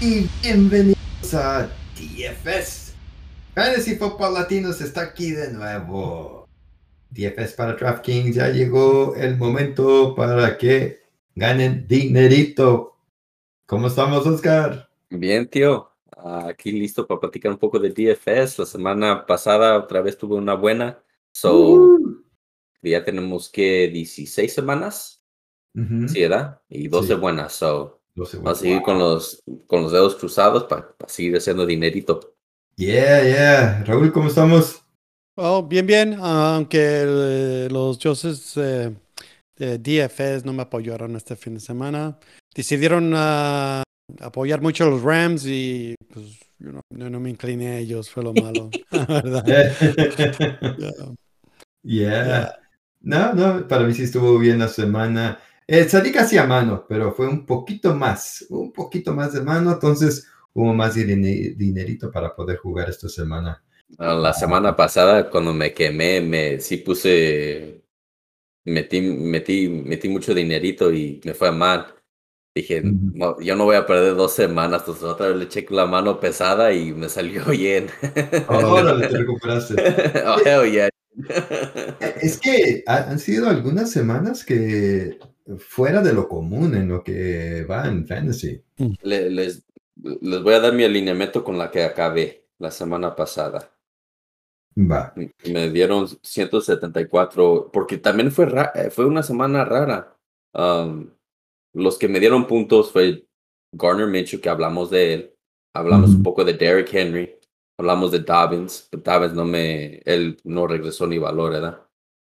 y bienvenidos a DFS. Fantasy Football Latinos está aquí de nuevo. DFS para DraftKings, ya llegó el momento para que ganen dinerito. ¿Cómo estamos, Oscar? Bien, tío. Aquí listo para platicar un poco de DFS. La semana pasada otra vez tuve una buena. So, Uh, ya tenemos que 16 semanas. ujú. Sí, ¿verdad? Y 12 Sí. buenas. So, Doce vamos a seguir con los, con los dedos cruzados para seguir haciendo dinerito. Yeah, yeah. Raúl, ¿cómo estamos? Oh, bien, bien, aunque eh, los dioses eh, de DFS no me apoyaron este fin de semana. Decidieron ah, apoyar mucho a los Rams y pues you know, no, no me incliné a ellos, fue lo malo. ¿verdad? Yeah. Yeah. Yeah. No, no, para mí sí estuvo bien la semana. Eh, salí casi a mano, pero fue un poquito más, un poquito más de mano, entonces hubo más dine- dinerito para poder jugar esta semana. La semana pasada, cuando me quemé, me sí puse. Metí, metí, metí mucho dinerito y me fue mal. Dije, no, yo no voy a perder dos semanas. Entonces otra vez le eché la mano pesada y me salió bien. Órale, te recuperaste. oh, hell yeah. Es que ha- han sido algunas semanas que fuera de lo común en lo que va en fantasy. Le- les, les voy a dar mi alineamiento con la que acabé la semana pasada. Va. Me dieron 174, porque también fue, ra- eh, fue una semana rara. Um, los que me dieron puntos fue Garner Mitchell, que hablamos de él. Hablamos un poco de Derrick Henry. Hablamos de Dobbins. pero Dobbins no me, él no regresó ni valor, ¿verdad?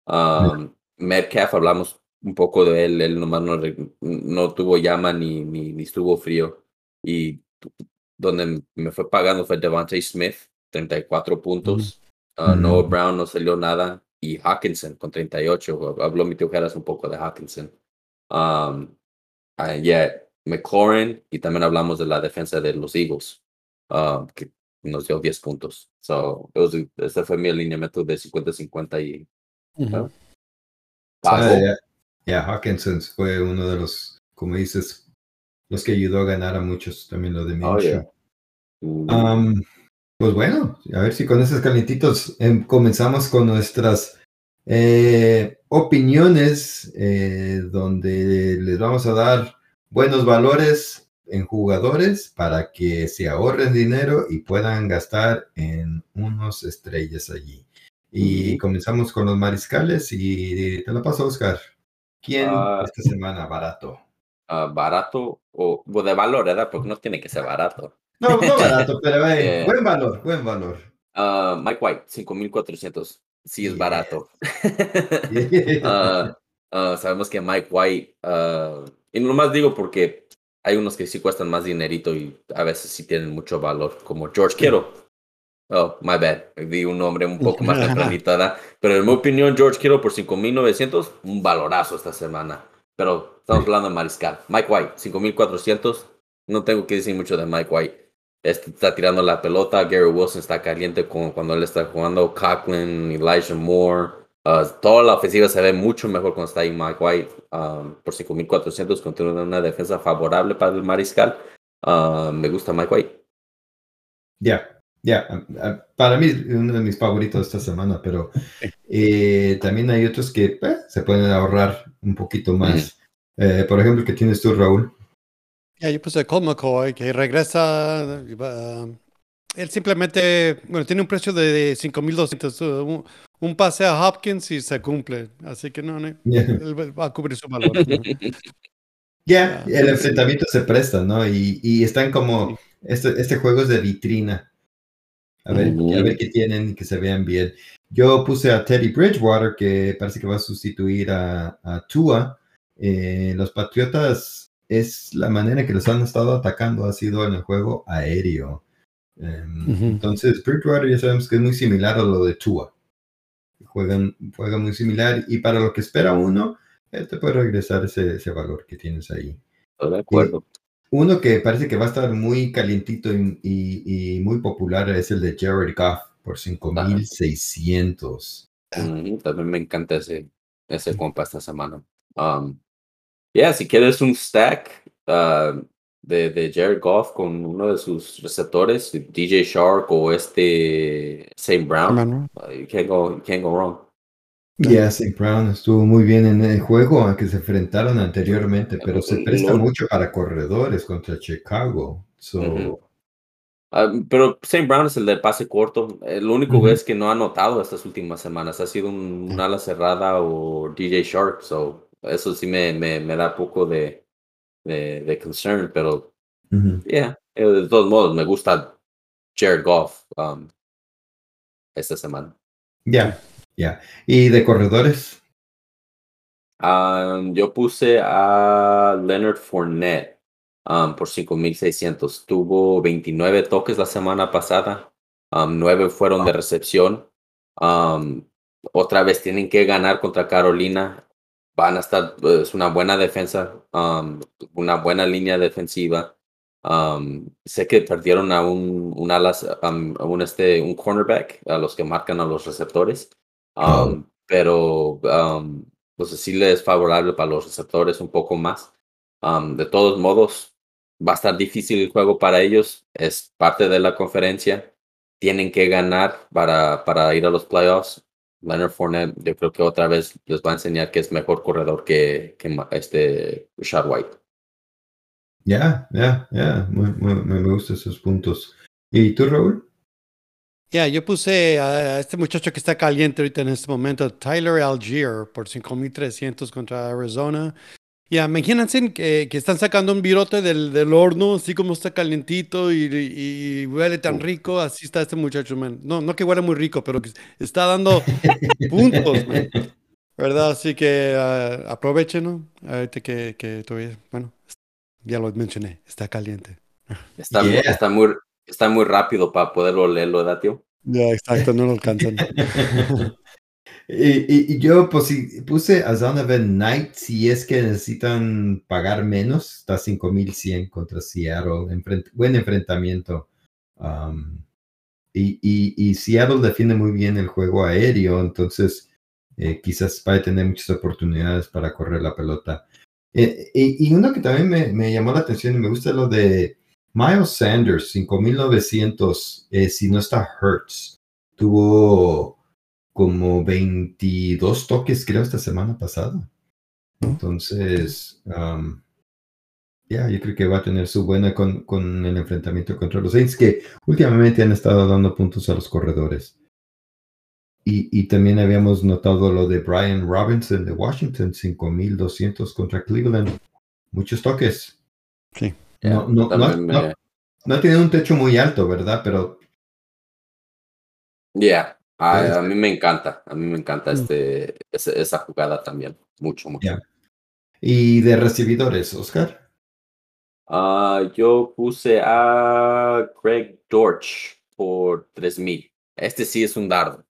Um, Metcalf, hablamos un poco de él. Él nomás no, no tuvo llama ni, ni, ni estuvo frío. Y donde me fue pagando fue Devontae Smith, 34 puntos. Uh, Noah Ujú. Brown no salió nada. Y Hawkinson con 38. Habló mi tío Geras un poco de Hawkinson. Um, ah, yeah, McLaurin. Y también hablamos de la defensa de los Eagles. um, que nos dio 10 puntos. So, was- ese fue mi alineamiento de 50-50 y. Ah, pago. ya, ya, Hawkinson fue uno de los, como dices, los que ayudó a ganar a muchos, también lo de Oh, Minshew. yeah. Am, pues bueno, a ver si con esos calientitos em, comenzamos con nuestras eh, opiniones, eh, donde les vamos a dar buenos valores en jugadores para que se ahorren dinero y puedan gastar en unos estrellas allí. Y comenzamos con los mariscales y te lo paso, Oscar. ¿Quién Ah. esta semana barato? ah, barato o o de valor, ¿verdad? Porque no tiene que ser barato. No, no barato, pero eh, Eh. buen valor, buen valor. Ah, Mike White, 5400. Sí es Yes. barato. Sabemos que Mike White, y nomás digo porque hay unos que sí cuestan más dinerito y a veces sí tienen mucho valor, como George Kittle. Oh, my bad. Di un nombre un poco más tempranito. Pero en mi opinión, George Kittle por 5900, un valorazo esta semana. Pero estamos hablando de mariscal. Mike White, 5400. No tengo que decir mucho de Mike White. Este está tirando la pelota. Gary Wilson está caliente con, cuando él está jugando. Coughlin, Elijah Moore. Uh, toda la ofensiva se ve mucho mejor cuando está ahí Mike White. Um, por 5400 continúa una defensa favorable para el mariscal. Uh, me gusta Mike White. Ya, ya. ah, ah, Para mí uno de mis favoritos esta semana, pero eh, también hay otros que eh, se pueden ahorrar un poquito más. Eh, por ejemplo, que tienes tú, Raúl. Ya, yo puse Colt McCoy, que regresa. ah, él simplemente, bueno, tiene un precio de 5.200. uh, Un, un pase a Hopkins y se cumple. Así que no, no, Ya, él va a cubrir su valor. ¿no? Ya, Ya, el sí. enfrentamiento se presta, ¿no? Y, y están como, este, este juego es de vitrina. A ver, a ver qué tienen y que se vean bien. Yo puse a Teddy Bridgewater, que parece que va a sustituir a, a Tua. Eh, los Patriotas es la manera que los han estado atacando, ha sido en el juego aéreo. Em. Entonces, Bridgewater ya sabemos que es muy similar a lo de Tua. Juegan, juegan muy similar y para lo que espera uno, él te puede regresar ese, ese valor que tienes ahí. De acuerdo. Uno que parece que va a estar muy calientito y, y- y muy popular es el de Jared Goff por 5600. Ujú, También me encanta ese, ese compa esta semana. Um, yeah, si quieres un stack, uh, de, de Jared Goff con uno de sus receptores, DJ Shark o este St. Brown, uh, you can't go, you can't go wrong. Yeah, St. Brown estuvo muy bien en el juego a que se enfrentaron anteriormente, pero se presta mucho para corredores contra Chicago. So, Ah, pero St. Brown es el de pase corto. El único es que no ha notado estas últimas semanas. Ha sido un, ala cerrada o DJ Shark. So, eso sí me, me, me da poco de, de, de concern. Pero, yeah, eh, de todos modos, me gusta Jared Goff um, esta semana. Ya, ya. ¿Y de corredores? Um, yo puse a Leonard Fournette. Um, por 5.600. Tuvo 29 toques la semana pasada, um, 9 fueron de recepción. Um, otra vez tienen que ganar contra Carolina. Van a estar, es una buena defensa, una buena línea defensiva. sé que perdieron a un, un alas, un, este, un cornerback, a los que marcan a los receptores. Oh. Pero pues sí les es favorable para los receptores un poco más. de todos modos, va a estar difícil el juego para ellos, es parte de la conferencia, tienen que ganar para, para ir a los playoffs. Leonard Fournette, yo creo que otra vez les va a enseñar que es mejor corredor que, que este Shad White. Ya, ya, ya, me gustan esos puntos. ¿Y tú, Raúl? Ya, yo puse a este muchacho que está caliente ahorita en este momento, Tyler Algier, por 5.300 contra Arizona. Ya, imagínense que, que, están sacando un virote del, del, horno, así como está calientito y, y, huele tan rico, así está este muchacho, man. No, no que huele muy rico, pero que está dando puntos, man. ¿Verdad? Así que uh, aprovechen, ¿no? Ahorita que, que todavía, bueno, ya lo mencioné, está caliente. Está, está, muy, está muy rápido para poderlo leerlo, ¿verdad, tío? Ya, exacto, no lo alcanzan. Y, yo pues, puse a Zonovan Knight si es que necesitan pagar menos, está 5100 contra Seattle, buen enfrentamiento. Um, y, y, Seattle defiende muy bien el juego aéreo, entonces eh, quizás va a tener muchas oportunidades para correr la pelota. Eh, y, uno que también me, me, llamó la atención y me gusta lo de Miles Sanders, 5900, eh, si no está Hertz. Tuvo como 22 toques, creo, esta semana pasada. Entonces, ya, yo creo que va a tener su buena con, con, el enfrentamiento contra los Saints, que últimamente han estado dando puntos a los corredores. Y, y también habíamos notado lo de Brian Robinson de Washington, 5200 contra Cleveland. Muchos toques. Sí. No, no, no, no, tiene un techo muy alto, ¿verdad? Pero. Ya. A, mí me encanta, a mí me encanta mm. este, esa, jugada también, mucho, mucho. ¿Y de recibidores, Oscar? Uh, yo puse a Greg Dorch por 3000. Este sí es un dardo.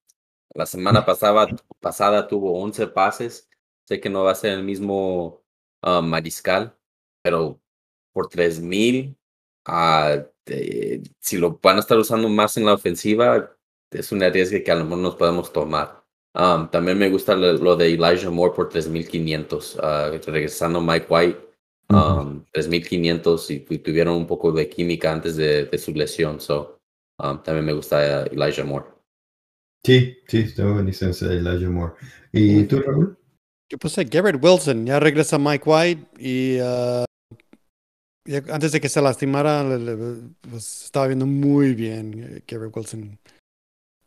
La semana pasada, pasada tuvo 11 pases. Sé que no va a ser el mismo uh, mariscal, pero por 3000, uh, si lo van a estar usando más en la ofensiva, es un riesgo que a lo mejor nos podemos tomar. Um, también me gusta lo, de Elijah Moore por 3.500, uh, regresando Mike White, um, 3.500 y, tuvieron un poco de química antes de, su lesión. So, um, también me gusta Elijah Moore. Sí, sí, está buenísimo Elijah Moore. ¿Y tú, Raúl? Yo puse Garrett Wilson, ya regresa Mike White y uh, antes de que se lastimara, pues, estaba viendo muy bien eh, Garrett Wilson.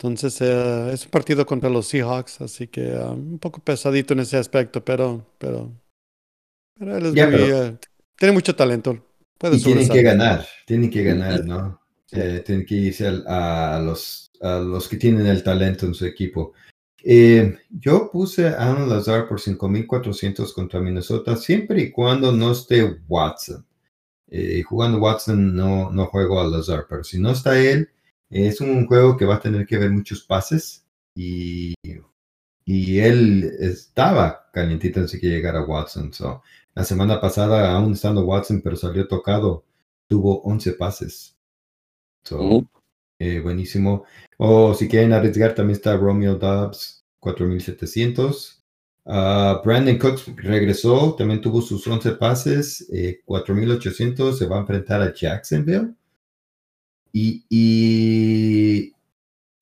Entonces eh, es un partido contra los Seahawks, así que ah, un poco pesadito en ese aspecto, pero, pero, pero él es muy, eh, tiene mucho talento. Puede y tienen que ganar, tienen que ganar, ¿no? Eh, tienen que irse a, los, a los que tienen el talento en su equipo. yo puse a Alan Lazar por 5.400 contra Minnesota, siempre y cuando no esté Watson. Jugando Watson no, no juego a Lazar, pero si no está él, es un juego que va a tener que ver muchos pases y, y él estaba calientito antes de que llegara Watson. So, la semana pasada, aún estando Watson, pero salió tocado, tuvo 11 pases. So, eh, buenísimo. O si quieren arriesgar, también está Romeo Dobbs, 4700. Ah, Brandon Cooks regresó, también tuvo sus 11 pases, eh, 4.800, se va a enfrentar a Jacksonville. Y, y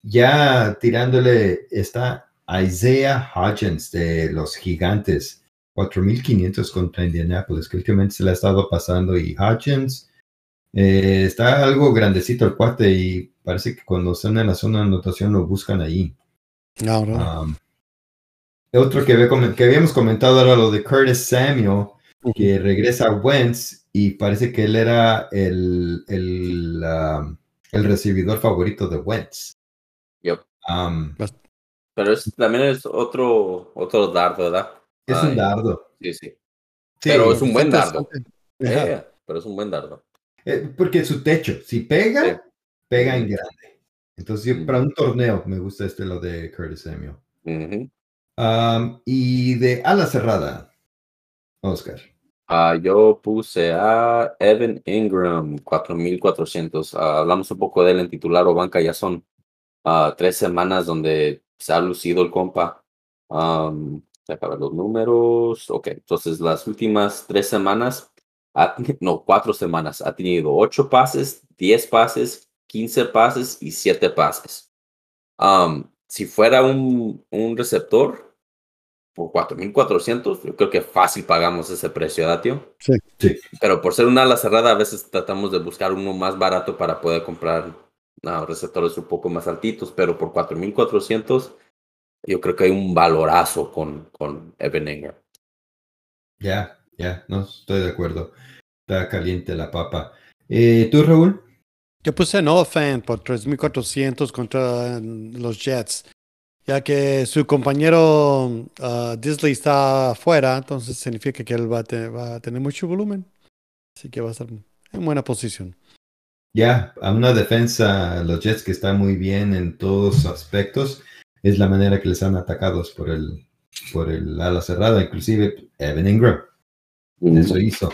ya tirándole está Isaiah Hodgins de los Gigantes, 4.500 contra Indianapolis, que últimamente se le ha estado pasando. Y Hodgins eh, está algo grandecito el cuate y parece que cuando están en la zona de anotación lo buscan ahí. No, no. Um, otro que, había comen- que habíamos comentado era lo de Curtis Samuel, que regresa a Wentz y parece que él era el, el, el recibidor favorito de Wentz. Yep. Um, Pero es, también es otro, otro dardo, ¿verdad? es Ay, un dardo. Sí, sí. Sí, Pero es un buen dardo. Yeah, pero es un buen dardo. eh, porque su techo, si pega, Sí. pega en grande. Entonces, para un torneo me gusta este lo de Curtis Samuel. Um, y de ala cerrada, Oscar. Ah, yo puse a Evan Ingram, 4400. Ah, hablamos un poco de él en titular o banca. Ya son ah, tres semanas donde se ha lucido el compa. Um, ver los números. Ok, entonces las últimas tres semanas, no, cuatro semanas, ha tenido ocho pases, diez pases, quince pases y siete pases. Si fuera un, un receptor por 4.400, yo creo que fácil pagamos ese precio, ¿verdad, tío? Sí. Sí. Pero por ser una ala cerrada, a veces tratamos de buscar uno más barato para poder comprar no, receptores un poco más altitos, pero por 4.400, yo creo que hay un valorazo con, con Evan Ingram. Ya, ya, no estoy de acuerdo. Está caliente la papa. Eh, ¿Tú, Raúl? Yo puse Noah Fan por 3.400 contra los Jets, ya que su compañero ah, Disley está afuera, entonces significa que él va a, te- va a tener mucho volumen. Así que va a estar en buena posición. Ya, a una defensa, los Jets que están muy bien en todos aspectos, es la manera que les han atacado por el, por el ala cerrada, inclusive Evan Ingram. Eso hizo.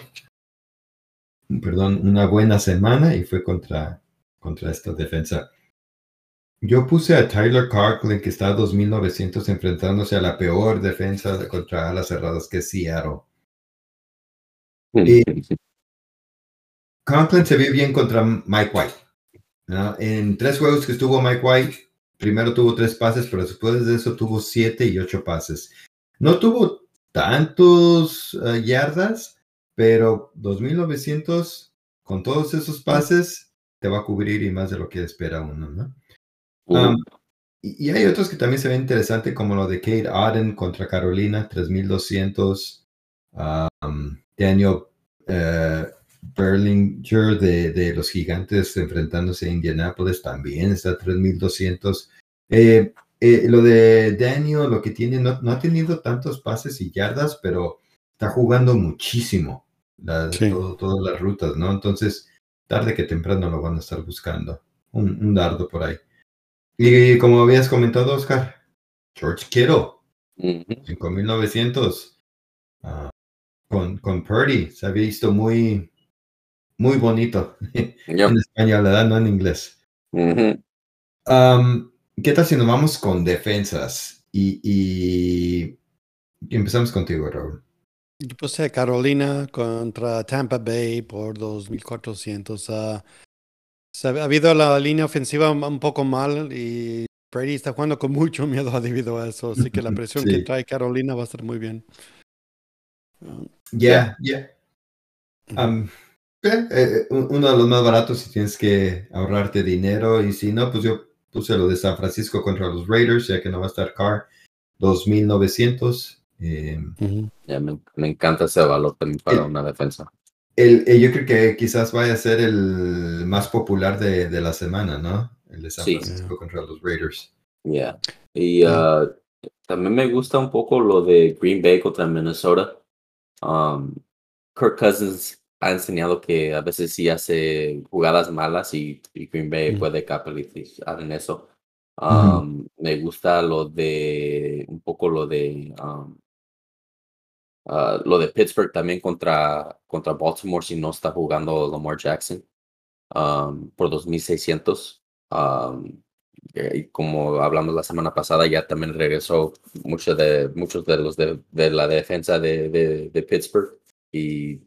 Perdón, una buena semana y fue contra, contra esta defensa. Yo puse a Tyler Conklin, que está a 2.900 enfrentándose a la peor defensa de- contra alas cerradas que es Seattle. Conklin se vio bien contra Mike White. ¿no? En tres juegos que estuvo Mike White, primero tuvo tres pases, pero después de eso tuvo siete y ocho pases. No tuvo tantos eh, yardas, pero 2.900 con todos esos pases te va a cubrir y más de lo que espera uno, ¿no? Um, y, y hay otros que también se ven interesantes, como lo de Kate Aden contra Carolina, 3200. Um, Daniel Berlinger de, de los Gigantes enfrentándose a Indianapolis también está a 3200. Eh, eh, lo de Daniel, lo que tiene, no, no ha tenido tantos pases y yardas, pero está jugando muchísimo la- Sí. todo- todas las rutas, ¿no? Entonces, tarde que temprano lo van a estar buscando. Un, un dardo por ahí. Y como habías comentado, Oscar, George Kittle, Ujú. 5900. ah, con, con Purdy, se ha visto muy, muy bonito Yep. en español, ¿verdad? No en inglés. Am, ¿Qué tal si nos vamos con defensas? Y, y empezamos contigo, Raúl. Yo puse Carolina contra Tampa Bay por 2.400. ha ha habido la línea ofensiva un poco mal y Brady está jugando con mucho miedo debido a eso. Así que la presión que Sí. trae Carolina va a estar muy bien. Ya, ya. Am, eh, eh, un- uno de los más baratos si tienes que ahorrarte dinero. Y si no, pues yo puse lo de San Francisco contra los Raiders, ya que no va a estar Carr, 2900. Eh. Ya me, me encanta ese valor también para El- una defensa. El, eh, yo creo que quizás vaya a ser el más popular de, de la semana, ¿no? El de San Sí. Francisco contra los Raiders. Yeah. Y ah, también me gusta un poco lo de Green Bay contra Minnesota. Um, Kirk Cousins ha enseñado que a veces sí hace jugadas malas y, y Green Bay Mm. puede capitalizar en eso. Ujú. Um, Me gusta lo de un poco lo de um, ah, lo de Pittsburgh también contra, contra Baltimore si no está jugando Lamar Jackson um, por 2600. Um, y como hablamos la semana pasada, ya también regresó mucho de, muchos de los de, de la defensa de, de, de Pittsburgh y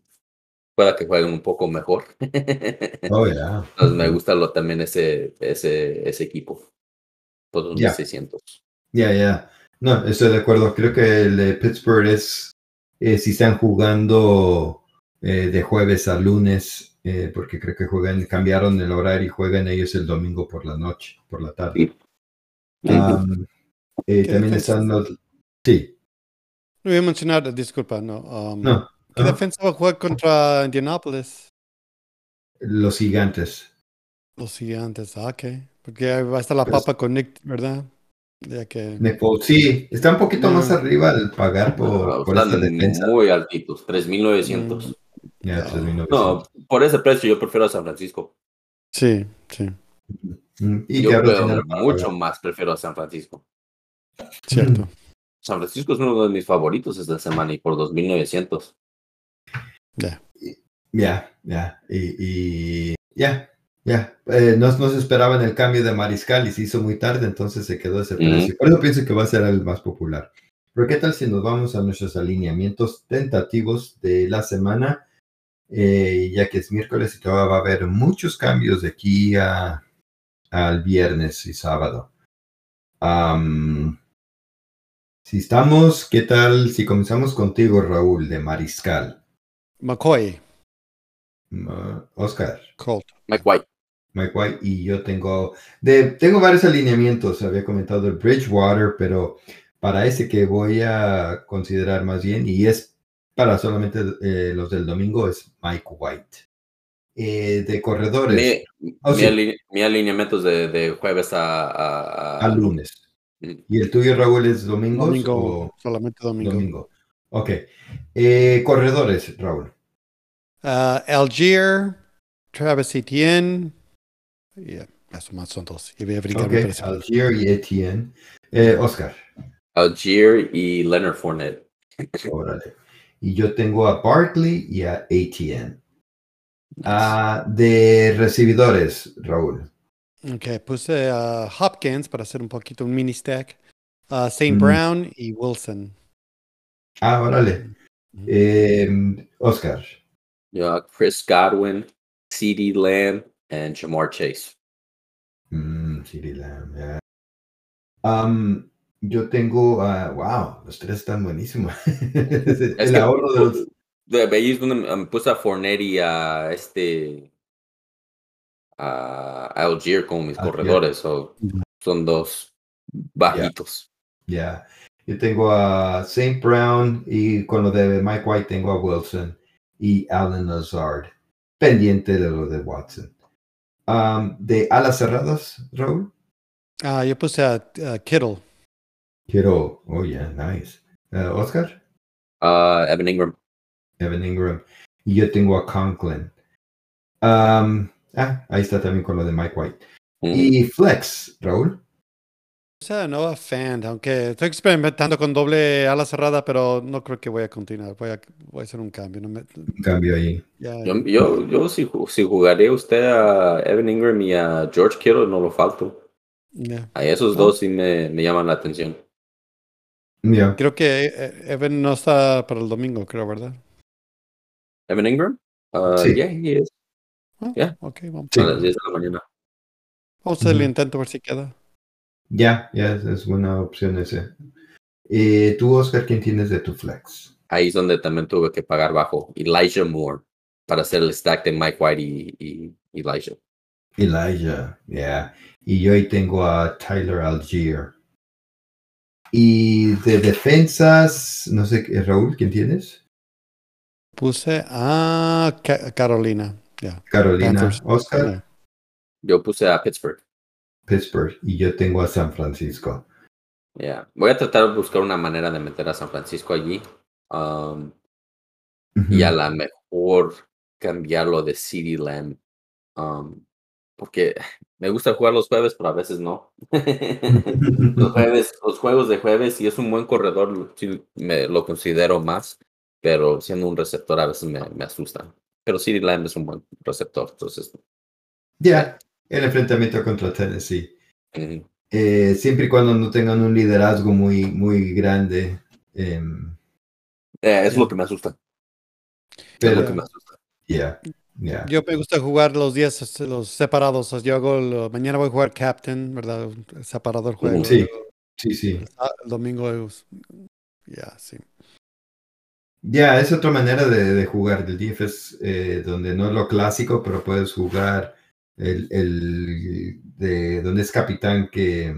pueda que jueguen un poco mejor. Oh, yeah. Entonces me gusta lo, también ese, ese, ese equipo. Todos los Ya. 600. Ya, ya. No, estoy de acuerdo. Creo que el de Pittsburgh es, eh, si están jugando eh, de jueves a lunes, eh, porque creo que juegan, cambiaron el horario y juegan ellos el domingo por la noche, por la tarde. Um, eh, ¿Qué también defensa? están los... Sí, No voy a mencionar, disculpa, no. um, no. ¿Qué no, defensa va a jugar contra Indianapolis? Los gigantes. Los gigantes, ah, ok. Porque ahí va a estar la Pues- papa con Nick, ¿verdad? Ya que. Sí, está un poquito más Mm. arriba al pagar por, por esta defensa. muy altitos, 3.900. Ya, No. 3,900. No, por ese precio yo prefiero a San Francisco. Sí, sí, Mm, Y yo creo mucho pagar. más prefiero a San Francisco. cierto. San Francisco es uno de mis favoritos esta semana y por 2.900. Ya, ya, y, y ya, ya. Eh, no, no se esperaban el cambio de Mariscal y se hizo muy tarde, entonces se quedó ese precio. Por eso pienso que va a ser el más popular. Pero ¿qué tal si nos vamos a nuestros alineamientos tentativos de la semana? Eh, ya que es miércoles y todavía va a haber muchos cambios de aquí a, al viernes y sábado. Si estamos, ¿qué tal si comenzamos contigo, Raúl, de Mariscal? McCoy, Uh, Oscar, Colt. Mike White. Mike White y yo tengo de tengo varios alineamientos. Había comentado el Bridgewater, pero para ese que voy a considerar más bien y es para solamente eh, los del domingo es Mike White. Eh, de corredores Mi, Oh, mi sí. aline- mi alineamiento es de, de jueves a, a- lunes. Mm. ¿Y el tuyo, Raúl, es domingos Domingo, o solamente domingo. domingo? Ok. Eh, corredores, Raúl. Uh, Algier, Travis Etienne. Yeah, eso más son dos. Y voy a brincar Ok, mi precio. Algier y Etienne. Eh, Oscar. Algier y Leonard Fournette. Órale. Y yo tengo a Barkley y a ATN. Ah, de recibidores, Raúl. Ok, puse a Hopkins para hacer un poquito un mini stack. Uh, St. Mm. Brown y Wilson. Ah, órale. Eh, Oscar. Yo, Chris Godwin, CD Lamb, and Jamar Chase. Mm, CeeDee Lamb, ya. Am, yo tengo, ah, wow, los tres están buenísimos. el Es que- ahorro de los... De ahí es donde me- puse a Fournette y a este. a Algier como mis Algier. corredores. so, son dos bajitos. Ya. Yo tengo a St. Brown y con lo de Mike White tengo a Wilson y Alan Lazard. Pendiente de lo de Watson. Am, de alas cerradas, Raúl. Ah, yo puse a, a Kittle. Quiero, oh yeah, nice. Eh, Oscar, Uh, Evan Ingram. Evan Ingram. Y yo tengo a Conklin. Am, ah, ahí está también con lo de Mike White. Mm. Y Flex, Raúl. O sea, no fan, aunque estoy experimentando con doble ala cerrada, pero no creo que voy a continuar. Voy a, voy a hacer un cambio. No me, Un cambio ahí. ya, Yo, yo, yo si, si jugaré usted a Evan Ingram y a George Kittle, no lo falto. ya. A esos No. dos sí me, me llaman la atención. Ya. Creo que eh, Evan no está para el domingo, creo, ¿verdad? Evan Ingram? Uh, Sí. Yeah, he is. Ah, Ya. Ok, vamos, Sí. A las 10 de la mañana. vamos a hacer el intento a ver si queda. Ya, ya es, es buena opción ese. Eh, tú, Oscar, ¿quién tienes de tu Flex? Ahí es donde también tuve que pagar bajo. Elijah Moore para hacer el stack de Mike White y, y Elijah. Elijah, ya. Y yo ahí tengo a Tyler Algier. Y de defensas, no sé, qué- Raúl, ¿quién tienes? Puse a Ca- Carolina. Ya. Carolina, Panthers. Oscar. Yo puse a Pittsburgh. Pittsburgh. Y yo tengo a San Francisco. Yeah. Voy a tratar de buscar una manera de meter a San Francisco allí. Um, y a la mejor cambiarlo de CD Lamb. Um, porque me gusta jugar los jueves, pero a veces no. los jueves, los juegos de jueves, si es un buen corredor, sí me lo considero más, pero siendo un receptor a veces me, me asusta. Pero CD Lamb es un buen receptor, entonces, Ya, el enfrentamiento contra Tennessee. Eh, siempre y cuando no tengan un liderazgo muy, muy grande. em, Eh, es lo que me asusta. es lo que me asusta. yeah, yeah. Yo me gusta jugar los días este, los separados. Yo hago lo- mañana voy a jugar Captain, ¿verdad? Separado el juego. Sí. luego Sí, sí. El, el domingo es- ya, sí. Ya, es otra manera de, de jugar del DFS, eh, donde no es lo clásico, pero puedes jugar el, el de donde es capitán que,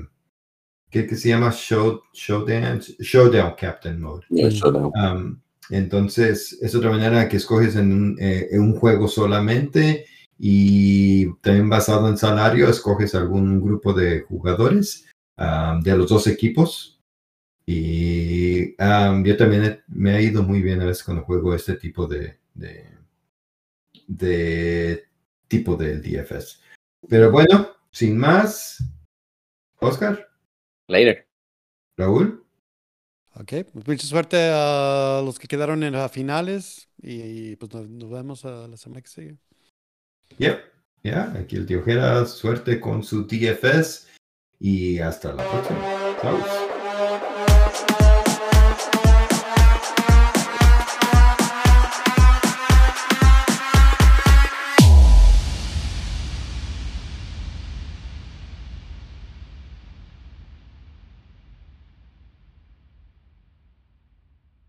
que, que se llama Show, Showdown, Showdown Captain Mode. Yeah, showdown. Um, entonces, es otra manera que escoges en un, eh, en un juego solamente y también basado en salario, escoges algún grupo de jugadores um, de los dos equipos. Y um, yo también he- me ha ido muy bien a veces cuando juego este tipo de, de, de tipo del DFS. Pero bueno, sin más, Oscar, Later. Raúl, Ok, pues mucha suerte a los que quedaron en las finales y pues nos, nos vemos a la semana que sigue. Yep. Ya, aquí el tío Jera, suerte con su DFS y hasta la próxima. Chao.